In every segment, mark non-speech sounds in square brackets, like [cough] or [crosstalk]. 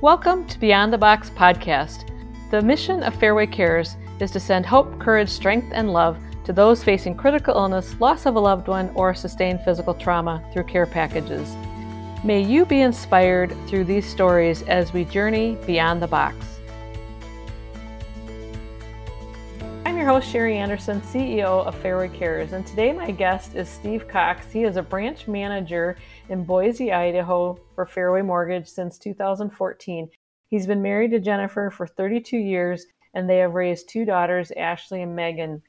Welcome to Beyond the Box podcast. The mission of Fairway Cares is to send hope, courage, strength, and love to those facing critical illness, loss of a loved one, or sustained physical trauma through care packages. May you be inspired through these stories as we journey beyond the box. Sherri Anderson, CEO of Fairway Cares, and today my guest is Steve Cox. He is a branch manager in Boise, Idaho for Fairway Mortgage since 2014. He's been married to Jennifer for 32 years, and they have raised two daughters, Ashley and Megan.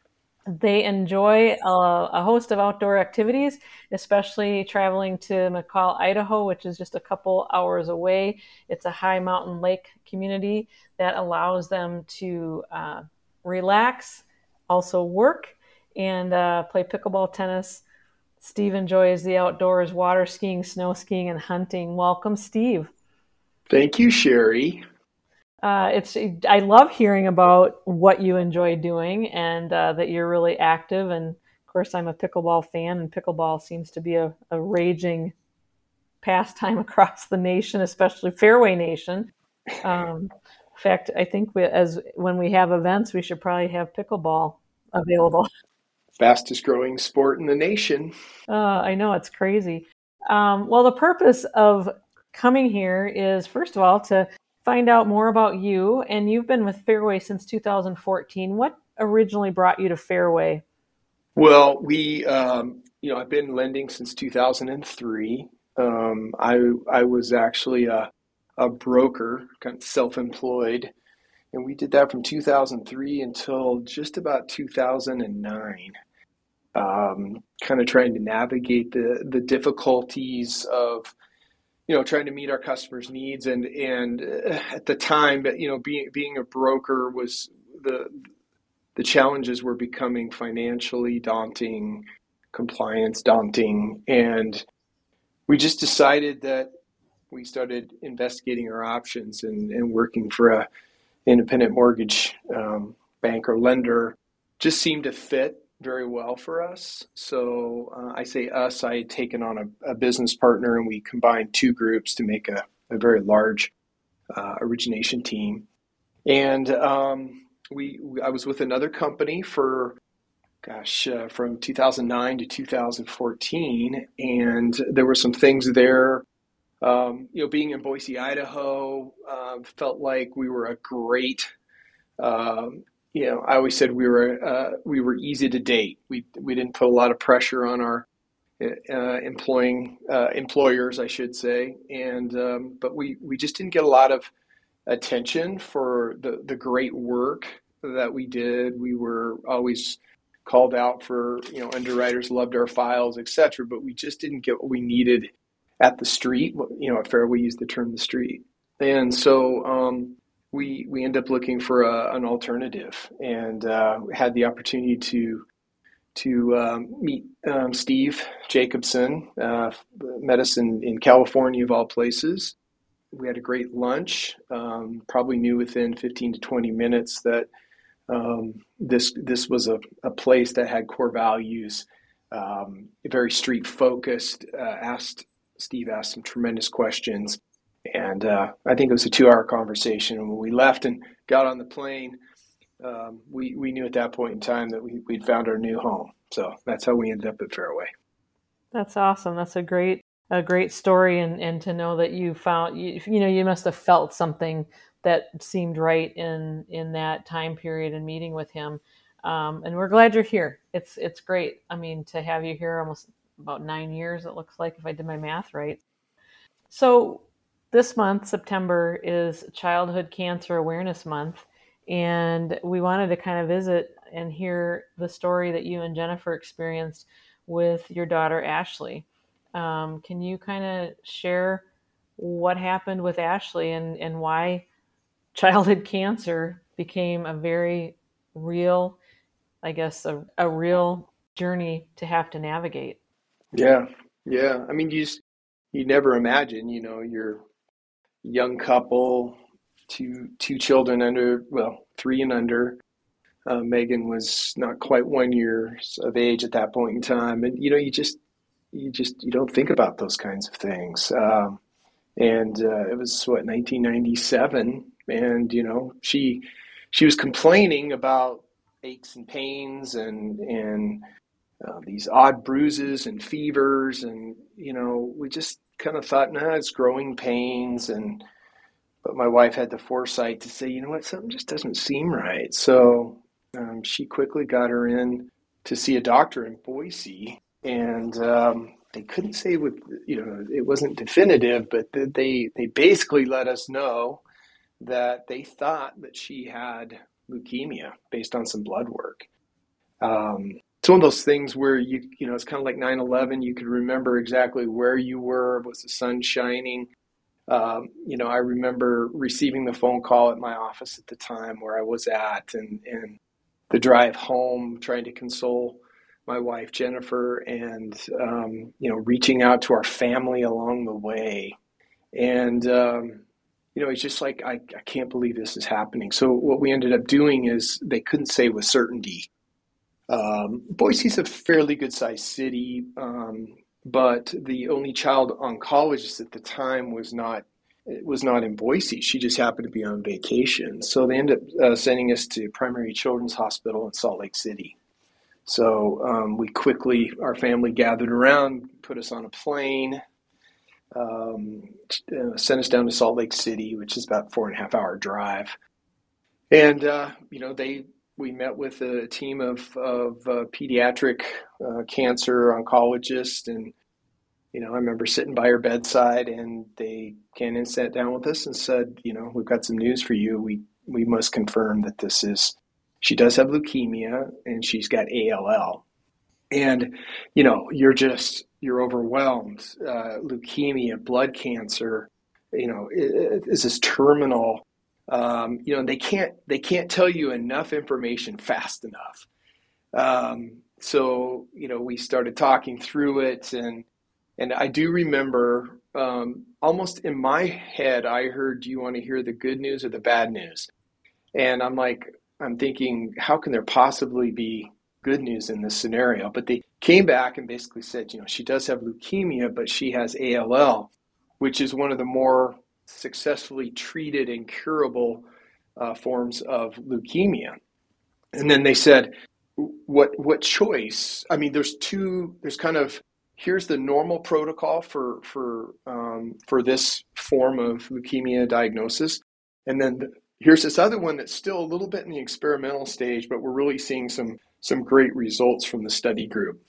They enjoy a, a, host of outdoor activities, especially traveling to McCall, Idaho, which is just a couple hours away. It's a high mountain lake community that allows them to uh, relax, also work, and uh, play pickleball tennis. Steve enjoys the outdoors, water skiing, snow skiing, and hunting. Welcome, Steve. Thank you, Sherri. Uh, it's I love hearing about what you enjoy doing and uh, that you're really active. And of course, I'm a pickleball fan, and pickleball seems to be a, a raging pastime [laughs] across the nation, especially Fairway Nation. Um, in fact, I think we, as when we have events, we should probably have pickleball available. Fastest growing sport in the nation. Uh, I know it's crazy. Um, well, the purpose of coming here is first of all to find out more about you. And you've been with Fairway since 2014. What originally brought you to Fairway? Well, we, um, you know, I've been lending since 2003. Um, I I was actually a, a broker, kind of self-employed, and we did that from 2003 until just about 2009. Um, kind of trying to navigate the the difficulties of you know trying to meet our customers needs and and uh, at the time you know being being a broker was the the challenges were becoming financially daunting compliance daunting and we just decided that we started investigating our options and, and working for a independent mortgage um, bank or lender just seemed to fit very well for us. So uh, I say us, I had taken on a, a, business partner and we combined two groups to make a, a very large uh, origination team. And um, we, I was with another company for, gosh, uh, from 2009 to 2014. And there were some things there. Um, you know, being in Boise, Idaho, uh, felt like we were a great um, you know, I always said we were uh, we were easy to date. We we didn't put a lot of pressure on our uh, employing uh, employers, I should say, and um, but we we just didn't get a lot of attention for the the great work that we did. We were always called out for you know underwriters loved our files, etc. But we just didn't get what we needed at the street. You know, at Fairway used the term the street, and so. Um, we we end up looking for a, an alternative and uh, had the opportunity to to um, meet um, Steve Jacobson, uh, us in, California of all places. We had a great lunch. Um, probably knew within 15 to 20 minutes that um, this this was a, a place that had core values, um, very street focused. Uh, asked Steve asked some tremendous questions and uh, I think it was a two hour conversation. And when we left and got on the plane, um, we, we knew at that point in time that we, we'd found our new home. So that's how we ended up at Fairway. That's awesome. That's a great a great story, and, and to know that you found you, you know you must have felt something that seemed right in in that time period and meeting with him. Um, and we're glad you're here. It's it's great. I mean, to have you here almost about nine years. It looks like if I did my math right. So this month, September, is Childhood Cancer Awareness Month. And we wanted to kind of visit and hear the story that you and Jennifer experienced with your daughter, Ashley. Um, can you kind of share what happened with Ashley and, and why childhood cancer became a very real, I guess, a, a real journey to have to navigate? Yeah, yeah. I mean, you just, you never imagine, you know, you're young couple, two two children under well three and under. Uh, Megan was not quite one year of age at that point in time, and you know you just you just you don't think about those kinds of things. Um, and uh, it was what 1997, and you know she she was complaining about aches and pains and and uh, these odd bruises and fevers, and you know we just kind of thought, nah, it's growing pains, and but my wife had the foresight to say, you know what, something just doesn't seem right. So um, she quickly got her in to see a doctor in Boise, and um, they couldn't say with you know it wasn't definitive, but they they basically let us know that they thought that she had leukemia based on some blood work. Um, it's one of those things where you you know it's kind of like 9-11 you could remember exactly where you were was the sun shining. Um, you know i remember receiving the phone call at my office at the time where i was at and and the drive home trying to console my wife Jennifer and um, you know reaching out to our family along the way. And um, you know it's just like I, I can't believe this is happening. So what we ended up doing is they couldn't say with certainty um, Boise's a fairly good sized city um, but the only child oncologist at the time was not was not in Boise. She just happened to be on vacation. So they ended up uh, sending us to Primary Children's Hospital in Salt Lake City. So um, we quickly, our family gathered around, put us on a plane, um, uh, sent us down to Salt Lake City, which is about four and a half hour drive. And uh, you know, they we met with a team of of uh, pediatric uh, cancer oncologists, and you know, I remember sitting by her bedside, and they came and sat down with us and said, you know, we've got some news for you. We we must confirm that this is she does have leukemia and she's got ALL. And, you know, you're just, you're overwhelmed. Uh, leukemia, blood cancer, you know, is this terminal. Um, you know, they can't, they can't tell you enough information fast enough. Um, so, you know, we started talking through it and, and I do remember um, almost in my head, I heard, Do you want to hear the good news or the bad news? And I'm like, I'm thinking, how can there possibly be good news in this scenario? But they came back and basically said, you know, she does have leukemia, but she has ALL, which is one of the more successfully treated and curable uh, forms of leukemia. And then they said, what what choice? I mean, there's two. There's kind of here's the normal protocol for for um, for this form of leukemia diagnosis, and then the, here's this other one that's still a little bit in the experimental stage, but we're really seeing some some great results from the study group.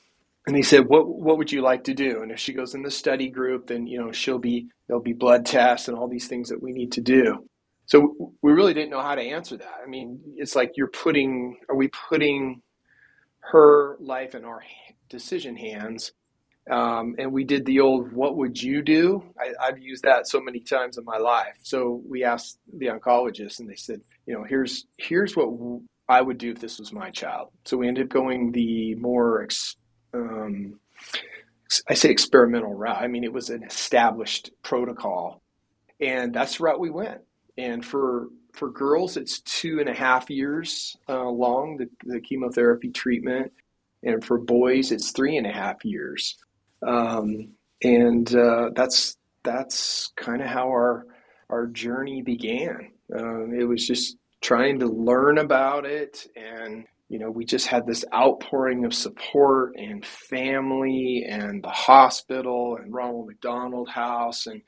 And he said, "What what would you like to do?" And if she goes in the study group, then you know she'll be there'll be blood tests and all these things that we need to do. So we really didn't know how to answer that. I mean, it's like you're putting are we putting her life in our decision hands um, and we did the old, what would you do? I, have used that so many times in my life. So we asked the oncologist and they said, you know, here's, here's what I would do if this was my child. So we ended up going the more, um, I say experimental route. I mean, it was an established protocol and that's the route we went. And for, for girls, it's two and a half years uh, long, the, the chemotherapy treatment. And for boys, it's three and a half years. Um, and uh, that's that's kind of how our our journey began. Um, it was just trying to learn about it, and you know, we just had this outpouring of support and family, and the hospital, and Ronald McDonald House, and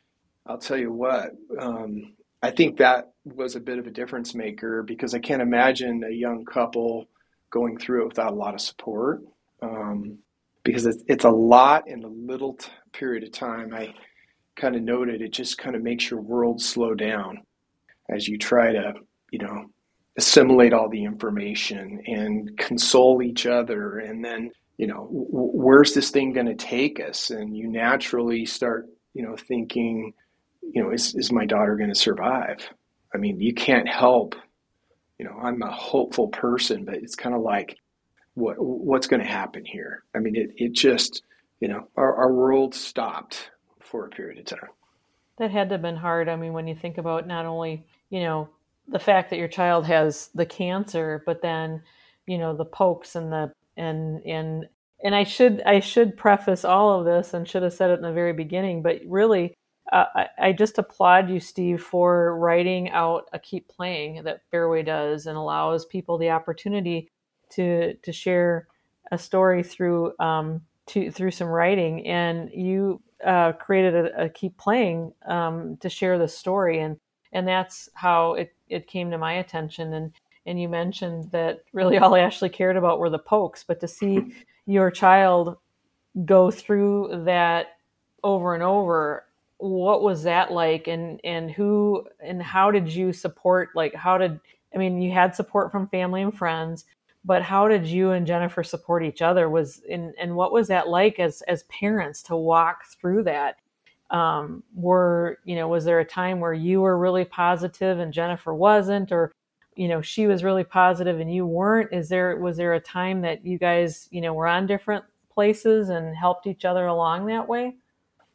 I'll tell you what. Um, I think that was a bit of a difference maker because I can't imagine a young couple going through it without a lot of support. Um, because it's, it's a lot in a little t- period of time. I kind of noted it just kind of makes your world slow down as you try to, you know, assimilate all the information and console each other. And then, you know, w- where's this thing going to take us? And you naturally start, you know, thinking, you know, is, is my daughter going to survive? I mean, you can't help, you know, I'm a hopeful person, but it's kind of like, what what's going to happen here. I mean, it it just you know our our world stopped for a period of time. That had to have been hard. I mean, when you think about not only you know the fact that your child has the cancer, but then you know the pokes and the and and and I should I should preface all of this and should have said it in the very beginning, but really uh, I, I, just applaud you, Steve, for writing out a keep playing that Fairway does and allows people the opportunity to to share a story through um, to through some writing. And you uh, created a, a, keep playing um, to share the story, and and that's how it it came to my attention. And and you mentioned that really all Ashley cared about were the pokes, but to see your child go through that over and over what was that like? And and who and how did you support like how did i mean you had support from family and friends but how did you and jennifer support each other? Was in and what was that like as as parents to walk through that um were you know was there a time where you were really positive and jennifer wasn't or you know she was really positive and you weren't is there was there a time that you guys you know were on different places and helped each other along that way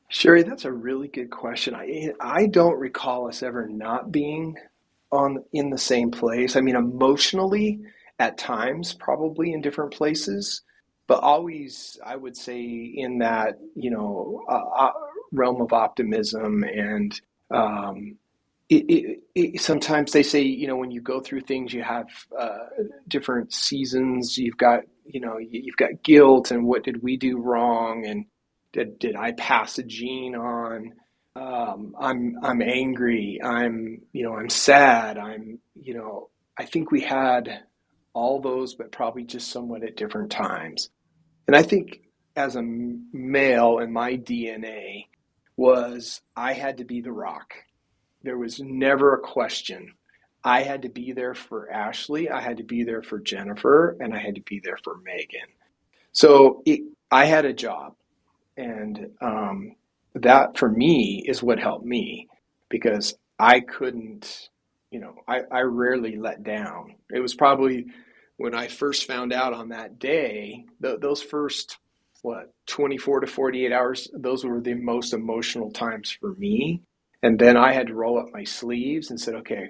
Sherri, that's a really good question. I I don't recall us ever not being on in the same place. I mean, emotionally, at times, probably in different places, but always, I would say, in that you know uh, uh, realm of optimism and. Um, it, it, it, sometimes they say, you know, when you go through things, you have uh, different seasons. You've got, you know, you've got guilt and what did we do wrong, and did, did I pass a gene on? Um, I'm I'm angry. I'm you know I'm sad. I'm you know I think we had all those, but probably just somewhat at different times. And I think as a male in my DNA was I had to be the rock. There was never a question. I had to be there for Ashley. I had to be there for Jennifer, and I had to be there for Megan. So it, I had a job and um, that for me is what helped me because I couldn't, you know, I, I rarely let down. It was probably when I first found out on that day, th- those first, what, 24 to 48 hours, those were the most emotional times for me. And then I had to roll up my sleeves and said, okay,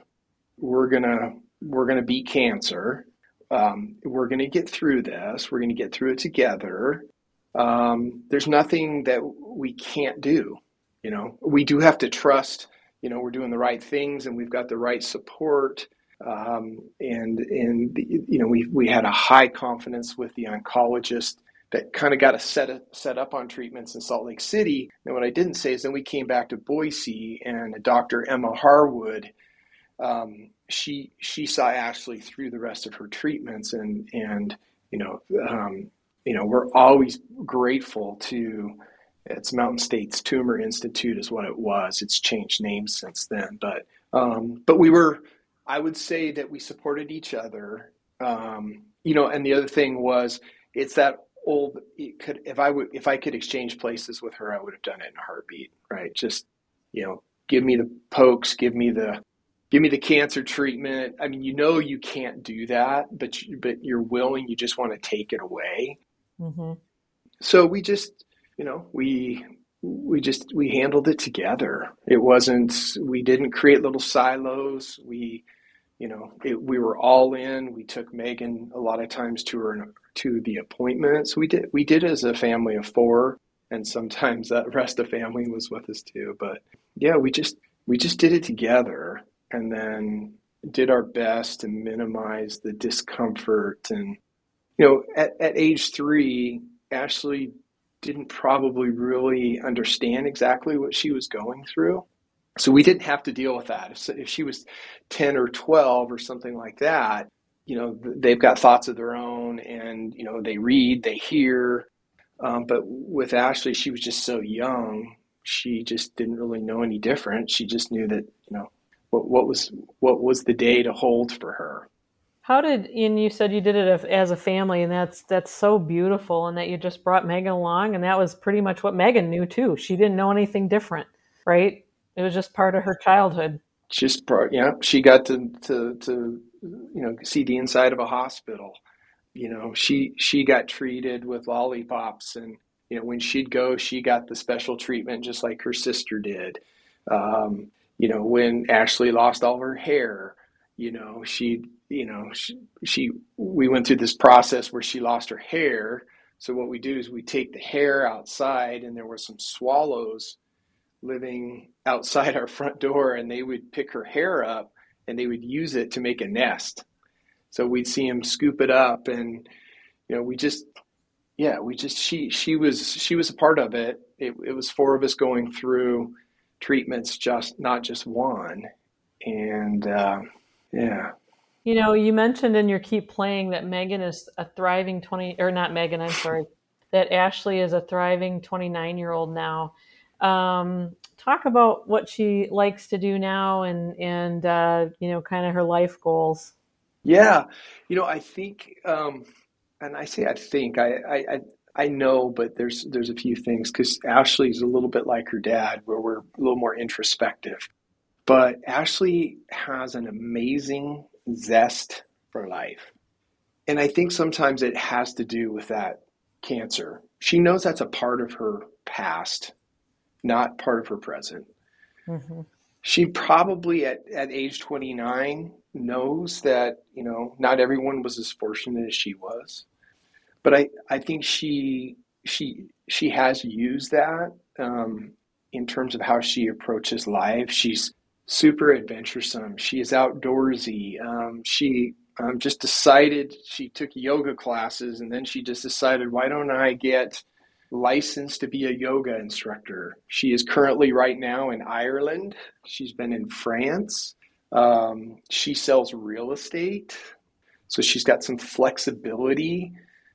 we're to, we're to beat cancer. Um, we're to get through this. We're to get through it together um, there's nothing that we can't do. You know, we do have to trust. You know, we're doing the right things and we've got the right support. Um, and and you know, we we had a high confidence with the oncologist that kind of got us set set up on treatments in Salt Lake City. And what I didn't say is then we came back to Boise and Dr. Emma Harwood. Um, she she saw Ashley through the rest of her treatments and and you know um, you know, we're always grateful to it's Mountain States Tumor Institute is what it was. It's changed names since then, but um, but we were, I would say that we supported each other. Um, you know, and the other thing was it's that old. It could if I would if I could exchange places with her, I would have done it in a heartbeat. Right? Just you know, give me the pokes, give me the give me the cancer treatment. I mean, you know, you can't do that, but you, but you're willing. You just want to take it away. Mm-hmm. So we just, you know, we we just we handled it together. It wasn't we didn't create little silos. We, you know, it, we were all in. We took Megan a lot of times to her to the appointments. We did we did as a family of four, and sometimes that rest of family was with us too. But yeah, we just we just did it together, and then did our best to minimize the discomfort and you know, at, at age three, Ashley didn't probably really understand exactly what she was going through. So we didn't have to deal with that. If, if she was 10 or 12 or something like that, you know, they've got thoughts of their own and, you know, they read, they hear. Um, but with Ashley, she was just so young. She just didn't really know any different. She just knew that, you know, what, what was what was the day to hold for her. How did and you said you did it as a family, and that's that's so beautiful, and that you just brought Megan along, and that was pretty much what Megan knew too. She didn't know anything different, right? It was just part of her childhood. Just part, yeah. She got to to to you know see the inside of a hospital. You know, she she got treated with lollipops, and you know when she'd go, she got the special treatment just like her sister did. Um, you know, when Ashley lost all her hair, you know, she you know, she, she, we went through this process where she lost her hair. So what we do is we take the hair outside, and there were some swallows living outside [laughs] our front door and they would pick her hair up and they would use it to make a nest. So we'd see him scoop it up and you know, we just yeah, we just she she was she was a part of it. It it was four of us going through treatments just not just one. And uh, yeah. You know, you mentioned in your keep playing that Megan is a thriving 20 or not Megan, I'm sorry. that Ashley is a thriving 29 year old now. Um, talk about what she likes to do now and and uh, you know kind of her life goals. Yeah, you know I think, um, and I say I think I, I I know, but there's there's a few things because Ashley's a little bit like her dad, where we're a little more introspective. But Ashley has an amazing zest for life, and I think sometimes it has to do with that cancer. She knows that's a part of her past not part of her present. Mm-hmm. She probably at, at age 29 knows that, you know, not everyone was as fortunate as she was. But I, I think she she she has used that um, in terms of how she approaches life. She's super adventuresome. She is outdoorsy. Um, she um, just decided she took yoga classes and then she just decided, why don't I get licensed to be a yoga instructor. She is currently right now in Ireland. She's been in France. Um, she sells real estate. So she's got some flexibility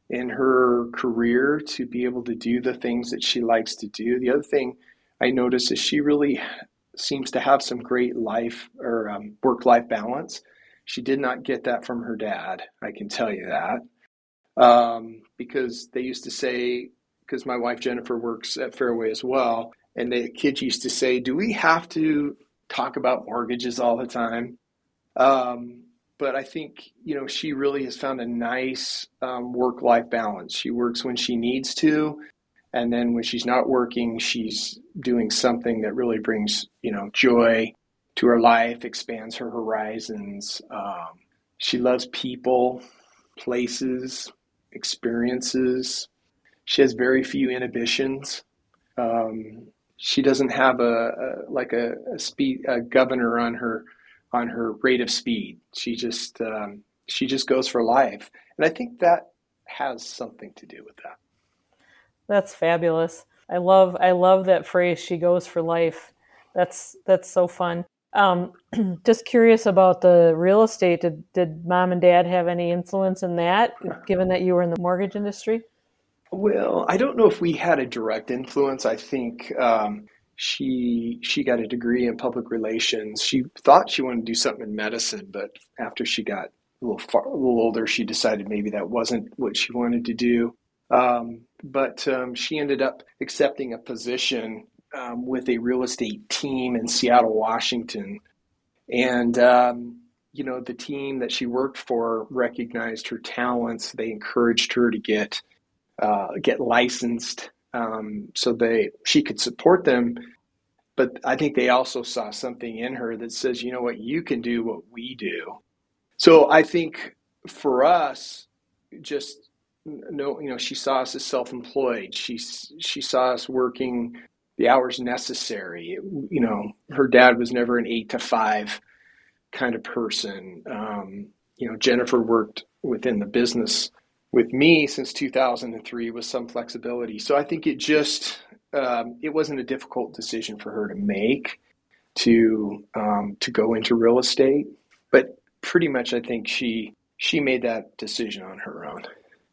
in her career to be able to do the things that she likes to do. The other thing I notice is she really seems to have some great life or um, work life balance. She did not get that from her dad, I can tell you that. Um, because they used to say because my wife Jennifer works at Fairway as well, and the kids used to say, "Do we have to talk about mortgages all the time?" Um, but I think you know she really has found a nice um, work-life balance. She works when she needs to, and then when she's not working, she's doing something that really brings you know joy to her life, expands her horizons. Um, she loves people, places, experiences she has very few inhibitions. Um, she doesn't have a, a like a, a, speed a governor on her on her rate of speed. She just um, she just goes for life, and I think that has something to do with that. That's fabulous. I love I love that phrase. She goes for life. That's that's so fun. Um, [clears throat] just curious about the real estate. Did did mom and dad have any influence in that, given that you were in the mortgage industry? Well, I don't know if we had a direct influence. I think um, she she got a degree in public relations. She thought she wanted to do something in medicine, but after she got a little far, a little older, she decided maybe that wasn't what she wanted to do. Um, but um, she ended up accepting a position um, with a real estate team in Seattle, Washington, and um, you know the team that she worked for recognized her talents. They encouraged her to get uh, get licensed um, so they she could support them. But I think they also saw something in her that says, you know what, you can do what we do. So I think for us, just no, you know, she saw us as self-employed. She she saw us working the hours necessary. You know, her dad was never an eight to five kind of person. Um, you know, Jennifer worked within the business with me since 2003 with some flexibility. So I think it just um, it wasn't a difficult decision for her to make to um, to go into real estate, but pretty much I think she she made that decision on her own.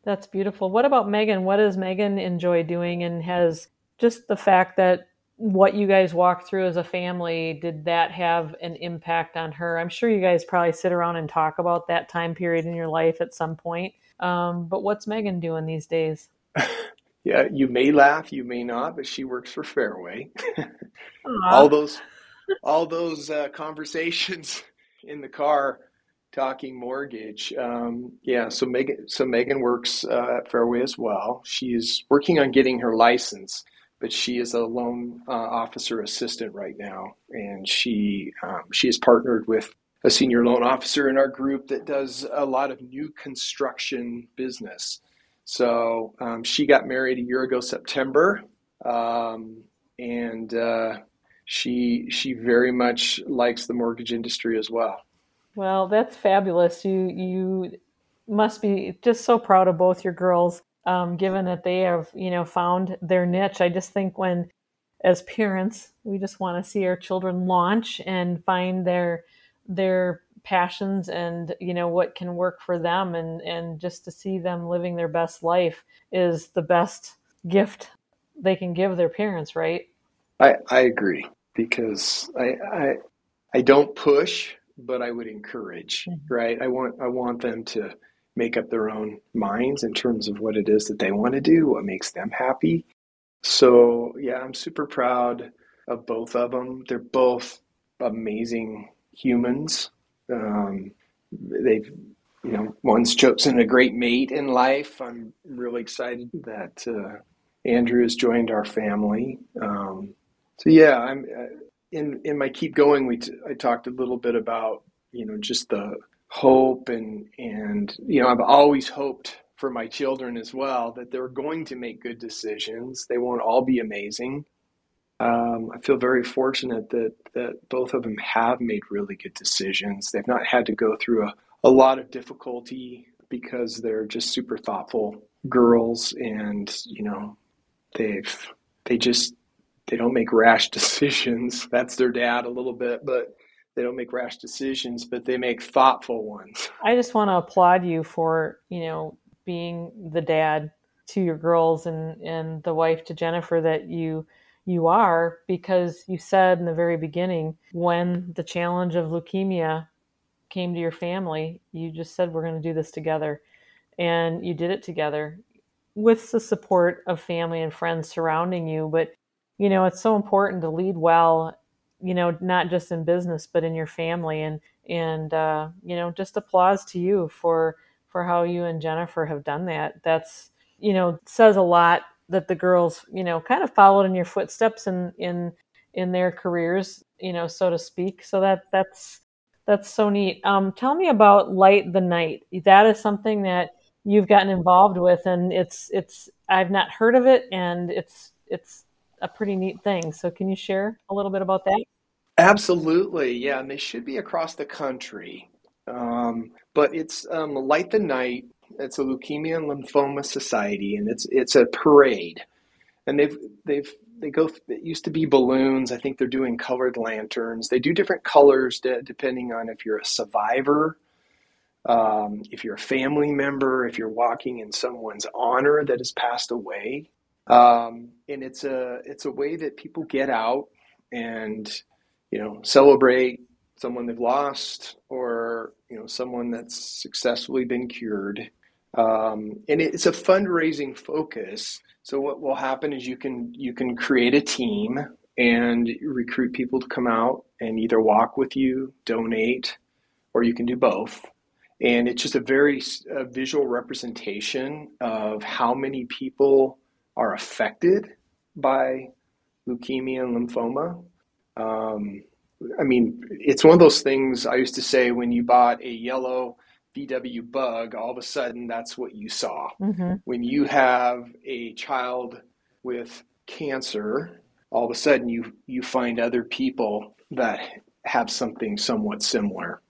That's beautiful. What about Megan? What does Megan enjoy doing, and has just the fact that what you guys walked through as a family did that have an impact on her? I'm sure you guys probably sit around and talk about that time period in your life at some point um, but what's Megan doing these days? [laughs] yeah, you may laugh, you may not, but she works for Fairway. all those, all those uh, conversations [laughs] in the car talking mortgage. Um, yeah, so Megan, so Megan works uh, at Fairway as well. She is working on getting her license, but she is a loan uh, officer assistant right now, and she um, she is partnered with a senior loan officer in our group that does a lot of new construction business. So um, she got married a year ago, September, um, and uh, she she very much likes the mortgage industry as well. Well, that's fabulous. You you must be just so proud of both your girls, um, given that they have you know found their niche. I just think when as parents we just want to see our children launch and find their their passions and you know what can work for them and and just to see them living their best life is the best gift they can give their parents right? I i agree because i i i don't push but i would encourage mm-hmm. right? I want i want them to make up their own minds in terms of what it is that they want to do what makes them happy. So yeah i'm super proud of both of them they're both amazing humans um, they've, you know, one's chosen a great mate in life. I'm really excited that uh, Andrew has joined our family. Um, so yeah, I'm uh, in in my keep going. We t- I talked a little bit about you know just the hope and and you know I've always hoped for my children as well that they're going to make good decisions. They won't all be amazing, um, I feel very fortunate that that both of them have made really good decisions. They've not had to go through a, a lot of difficulty because they're just super thoughtful girls, and you know, they've they just they don't make rash [laughs] decisions. That's their dad a little bit, but they don't make rash decisions, but they make thoughtful ones. I just want to applaud you for you know being the dad to your girls and and the wife to Jennifer that you you are because you said in the very beginning when the challenge of leukemia came to your family, you just said, We're going to do this together. And you did it together with the support of family and friends surrounding you. But, you know, it's so important to lead well, you know, not just in business, but in your family. And, and, uh, you know, just applause to you for, for how you and Jennifer have done that. That's, you know, says a lot that the girls, you know, kind of followed in your footsteps in in in their careers, you know, so to speak. So that that's that's so neat. Um, tell me about Light the Night. That is something that you've gotten involved with, and it's it's I've not heard of it, and it's it's a pretty neat thing. So can you share a little bit about that? Absolutely, yeah, and they should be across the country. Um, but it's um, Light the Night it's a Leukemia and Lymphoma Society, and it's it's a parade. And they've they've they go. It used to be balloons. I think they're doing colored lanterns. They do different colors de- depending on if you're a survivor, um, if you're a family member, if you're walking in someone's honor that has passed away. Um, and it's a it's a way that people get out and you know celebrate someone they've lost or you know someone that's successfully been cured um, and it's a fundraising focus. So what will happen is you can you can create a team and recruit people to come out and either walk with you, donate, or you can do both. And it's just a very a visual representation of how many people are affected by leukemia and lymphoma. Um, I mean, it's one of those things I used to say when you bought a yellow VW bug, all of a sudden that's what you saw. Mm-hmm. When you have a child with cancer, all of a sudden you you find other people that have something somewhat similar.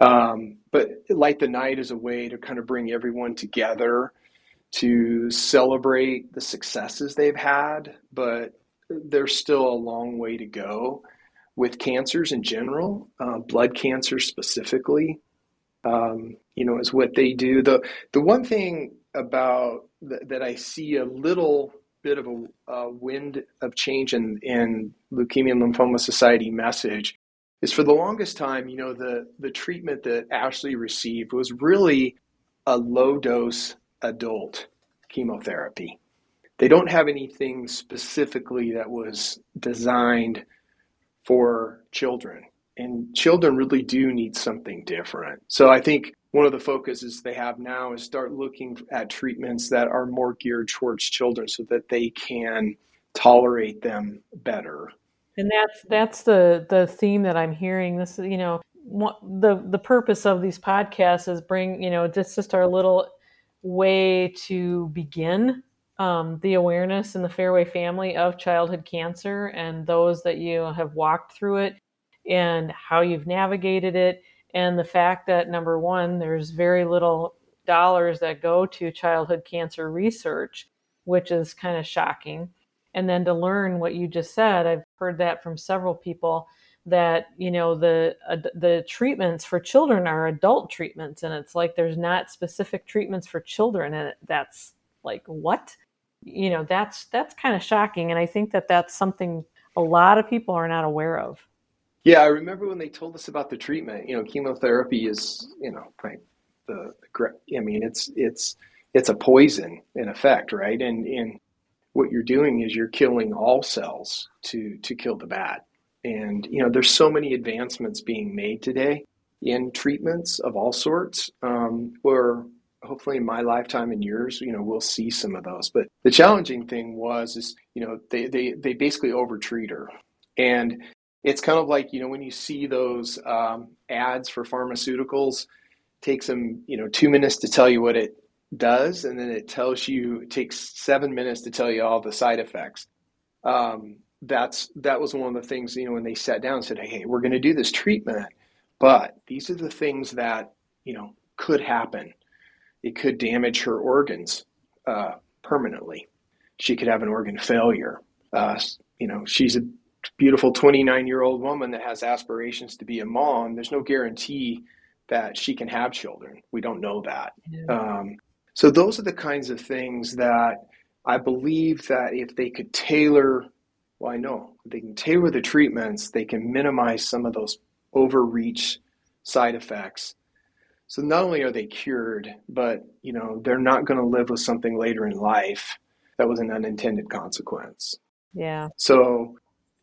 Um, but Light the Night is a way to kind of bring everyone together to celebrate the successes they've had, but there's still a long way to go with cancers in general, uh, blood cancer specifically um, you know, is what they do. The the one thing about th- that I see a little bit of a, a wind of change in, in Leukemia and Lymphoma Society message is for the longest time, you know, the the treatment that Ashley received was really a low dose adult chemotherapy. They don't have anything specifically that was designed for children and children really do need something different. So I think one of the focuses they have now is start looking at treatments that are more geared towards children so that they can tolerate them better. And that's that's the the theme that I'm hearing. This is, you know the the purpose of these podcasts is bring you know this just our little way to begin um, the awareness in the Fairway family of childhood cancer and those that you have walked through it and how you've navigated it. And the fact that, number one, there's very little dollars that go to childhood cancer research, which is kind of shocking. And then to learn what you just said, I've heard that from several people that you know the uh, the treatments for children are adult treatments and it's like there's not specific treatments for children and that's like what you know that's that's kind of shocking and i think that that's something a lot of people are not aware of yeah i remember when they told us about the treatment you know chemotherapy is you know right the, the i mean it's it's it's a poison in effect right and and what you're doing is you're killing all cells to to kill the bad and you know there's so many advancements being made today in treatments of all sorts um, where hopefully in my lifetime and yours, you know, we'll see some of those. But the challenging thing was is, you know, they they they basically overtreat her. And it's kind of like, you know, when you see those um, ads for pharmaceuticals, takes them, you know, two minutes to tell you what it does, and then it tells you it takes seven minutes to tell you all the side effects. Um, that's that was one of the things, you know, when they sat down and said, Hey, we're gonna do this treatment, but these are the things that, you know, could happen it could damage her organs uh, permanently. She could have an organ failure. Uh, you know, she's a beautiful 29 year old woman that has aspirations to be a mom. There's no guarantee that she can have children. We don't know that. Yeah. Um, so those are the kinds of things that I believe that if they could tailor, well, I know they can tailor the treatments, they can minimize some of those overreach side effects so not only are they cured, but you know they're not going to live with something later in life that was an unintended consequence. Yeah. So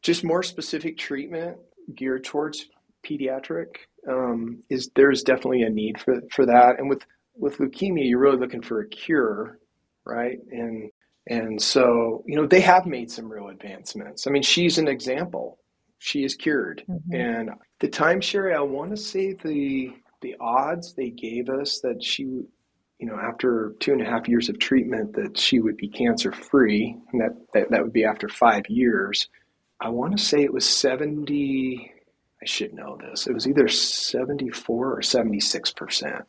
just more specific treatment geared towards pediatric um, is there is definitely a need for for that. And with with leukemia, you're really looking for a cure, right? And and so you know they have made some real advancements. I mean, she's an example. She is cured, mm-hmm. and the time, Sherri, I want to say the the odds they gave us that she, you know, after two and a half years of treatment, that she would be cancer free, and that, that, that would be after five years. I want to say it was 70, I should know this, it was either 74 or 76%.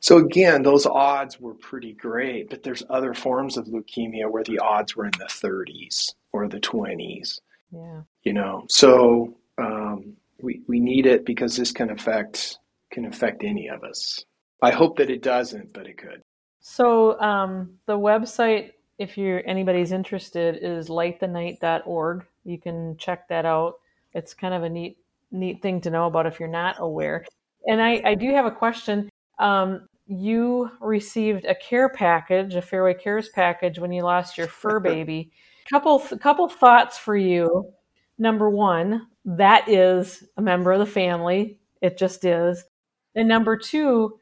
So again, those odds were pretty great, but there's other forms of leukemia where the odds were in the 30s or the 20s. Yeah. You know, so um, we, we need it because this can affect can affect any of us. I hope that it doesn't, but it could. So um, the website, if you're anybody's interested, is lightthenight.org. You can check that out. It's kind of a neat neat thing to know about if you're not aware. And I, I do have a question. Um, you received a care package, a Fairway Cares package, when you lost your fur [laughs] baby. couple couple thoughts for you. Number one, that is a member of the family. It just is. And number two,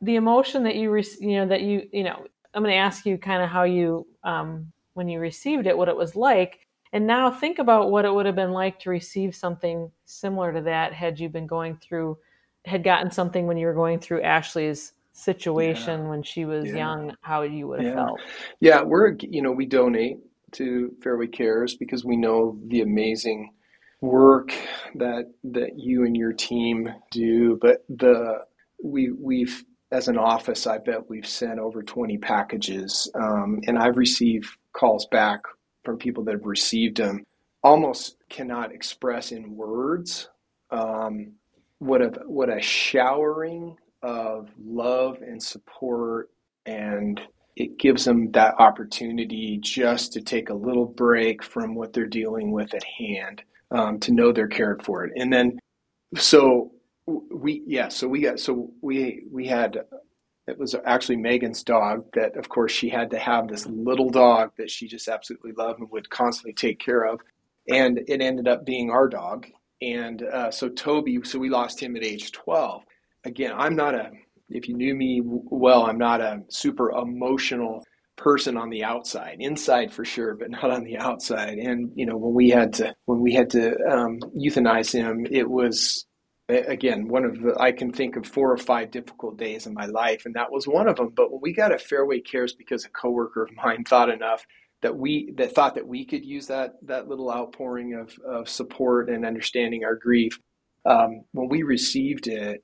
the emotion that you re- you know that you you know I'm going to ask you kind of how you um, when you received it, what it was like, and now think about what it would have been like to receive something similar to that had you been going through had gotten something when you were going through Ashley's situation yeah. when she was yeah. young, how you would have yeah. felt. Yeah, we're you know we donate to Fairway Cares because we know the amazing work that that you and your team do, but the we we've as an office, I bet we've sent over 20 packages, um, and I've received calls back from people that have received them. Almost cannot express in words um, what a what a showering of love and support, and it gives them that opportunity just to take a little break from what they're dealing with at hand um, to know they're cared for it. And then, so we, yeah, so we got, so we, we had, it was actually Megan's dog that, of course, she had to have this little dog that she just absolutely loved and would constantly take care of. And it ended up being our dog. And uh, so Toby, so we lost him at age 12. Again, I'm not a, if you knew me well, I'm not a super emotional person on the outside inside for sure but not on the outside and you know when we had to when we had to um, euthanize him it was again, one of the, I can think of four or five difficult days in my life, and that was one of them. But when we got a Fairway Cares because a coworker of mine [laughs] thought enough that we, that thought that we could use that, that little outpouring of, of support and understanding our grief. Um, when we received it,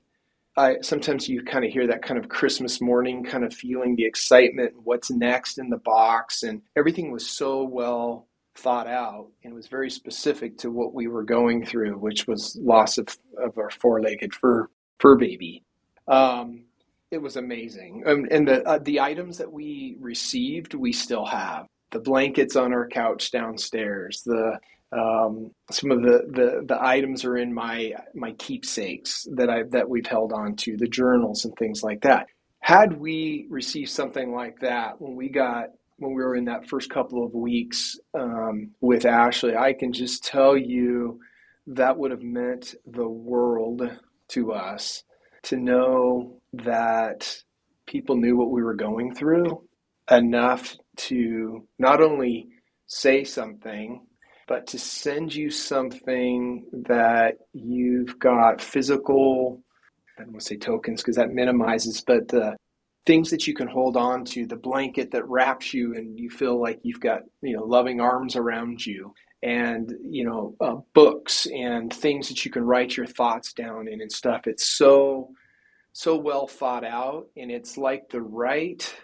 I, sometimes you kind of hear that kind of Christmas morning kind of feeling, the excitement, what's next in the box, and everything was so well thought out and was very specific to what we were going through, which was loss of, of our four-legged fur fur baby. Um, it was amazing, um, and the uh, the items that we received, we still have the blankets on our couch downstairs, the um, some of the, the the items are in my my keepsakes that I that we've held on to, the journals and things like that. Had we received something like that when we got when we were in that first couple of weeks um, with Ashley, I can just tell you that would have meant the world to us to know that people knew what we were going through enough to not only say something, but to send you something that you've got physical, I don't want to say tokens because that minimizes, but the things that you can hold on to, the blanket that wraps you and you feel like you've got, you know, loving arms around you and, you know, uh, books and things that you can write your thoughts down in and stuff. It's so, so well thought out and it's like the right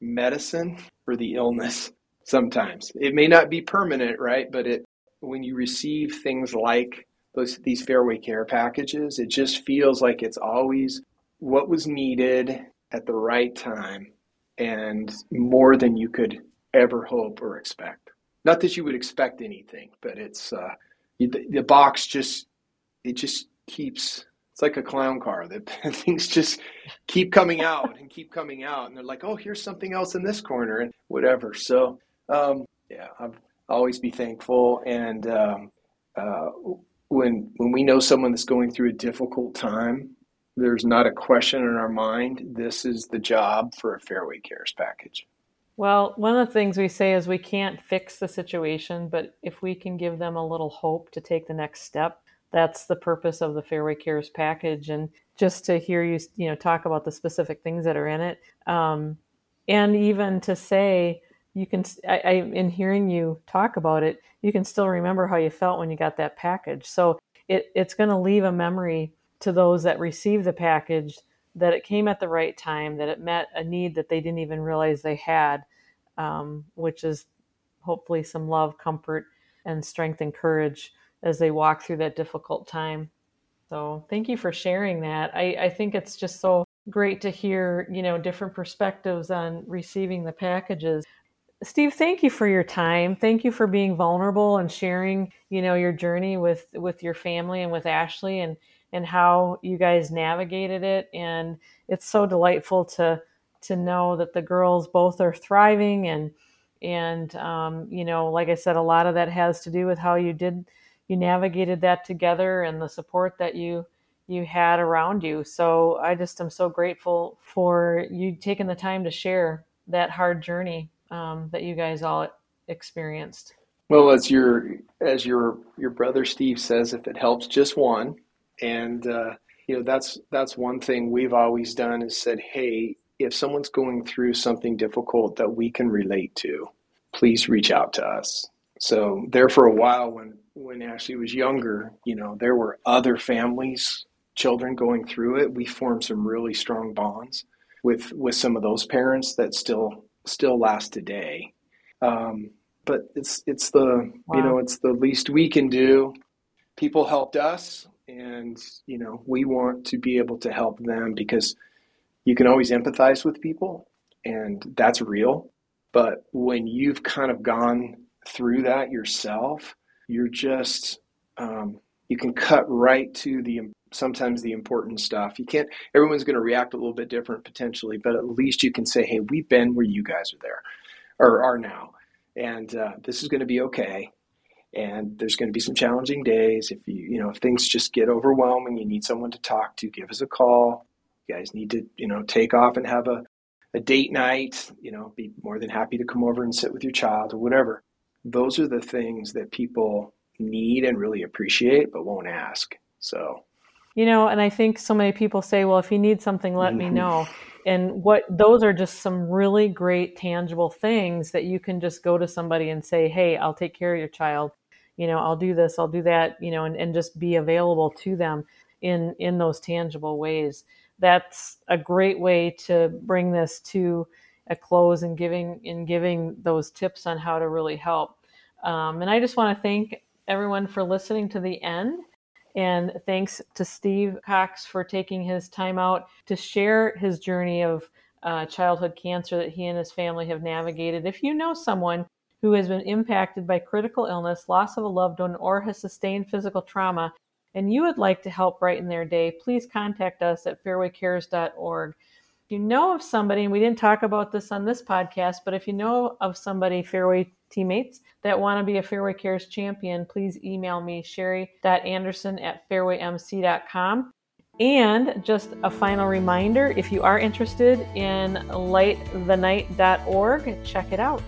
medicine for the illness sometimes. It may not be permanent, right? But it, when you receive things like those, these fairway care packages, it just feels like it's always what was needed at the right time and more than you could ever hope or expect. Not that you would expect anything, but it's uh, the, the box just it just keeps it's like a clown car that [laughs] things just keep coming out and keep coming out and they're like oh here's something else in this corner and whatever so um, yeah I'll always be thankful and um, uh, when when we know someone that's going through a difficult time there's not a question in our mind. This is the job for a Fairway Cares package. Well, one of the things we say is we can't fix the situation, but if we can give them a little hope to take the next step, that's the purpose of the Fairway Cares package. And just to hear you, you know, talk about the specific things that are in it, um, and even to say you can, I, I, in hearing you talk about it, you can still remember how you felt when you got that package. So it, it's going to leave a memory to those that receive the package that it came at the right time, that it met a need that they didn't even realize they had, um, which is hopefully some love, comfort, and strength and courage as they walk through that difficult time. So thank you for sharing that. I, I think it's just so great to hear, you know, different perspectives on receiving the packages. Steve, thank you for your time. Thank you for being vulnerable and sharing, you know, your journey with with your family and with Ashley and and how you guys navigated it. And it's so delightful to to know that the girls both are thriving and and um, you know, like I said, a lot of that has to do with how you did you navigated that together and the support that you you had around you. So I just am so grateful for you taking the time to share that hard journey um, that you guys all experienced. Well, as your as your your brother Steve says, if it helps just one, and uh, you know that's that's one thing we've always done is said, hey, if someone's going through something difficult that we can relate to, please reach out to us. So there for a while when when Ashley was younger, you know, there were other families, children going through it. We formed some really strong bonds with with some of those parents that still still last today. Um, but it's it's the wow. you know it's the least we can do. People helped us and you know we want to be able to help them because you can always empathize with people and that's real. But when you've kind of gone through that yourself you're just um, you can cut right to the sometimes the important stuff. You can't everyone's going to react a little bit different potentially but at least you can say hey we've been where you guys are there or are now and uh, this is going to be okay and there's going to be some challenging days if you you know if things just get overwhelming you need someone to talk to give us a call you guys need to you know take off and have a, a date night you know be more than happy to come over and sit with your child or whatever those are the things that people need and really appreciate but won't ask so you know, and I think so many people say, well, if you need something, let mm-hmm. me know. And what those are just some really great tangible things that you can just go to somebody and say, hey, I'll take care of your child. You know, I'll do this, I'll do that, you know, and, and just be available to them in in those tangible ways. That's a great way to bring this to a close and giving in giving those tips on how to really help. Um, and I just want to thank everyone for listening to the end. And thanks to Steve Cox for taking his time out to share his journey of uh, childhood cancer that he and his family have navigated. If you know someone who has been impacted by critical illness, loss of a loved one, or has sustained physical trauma, and you would like to help brighten their day, please contact us at fairwaycares.org. If you know of somebody, and we didn't talk about this on this podcast, but if you know of somebody, Fairway teammates that want to be a Fairway Cares champion, please email me, sherri.anderson at fairwaymc.com. And just a final reminder if you are interested in lightthenight.org, check it out.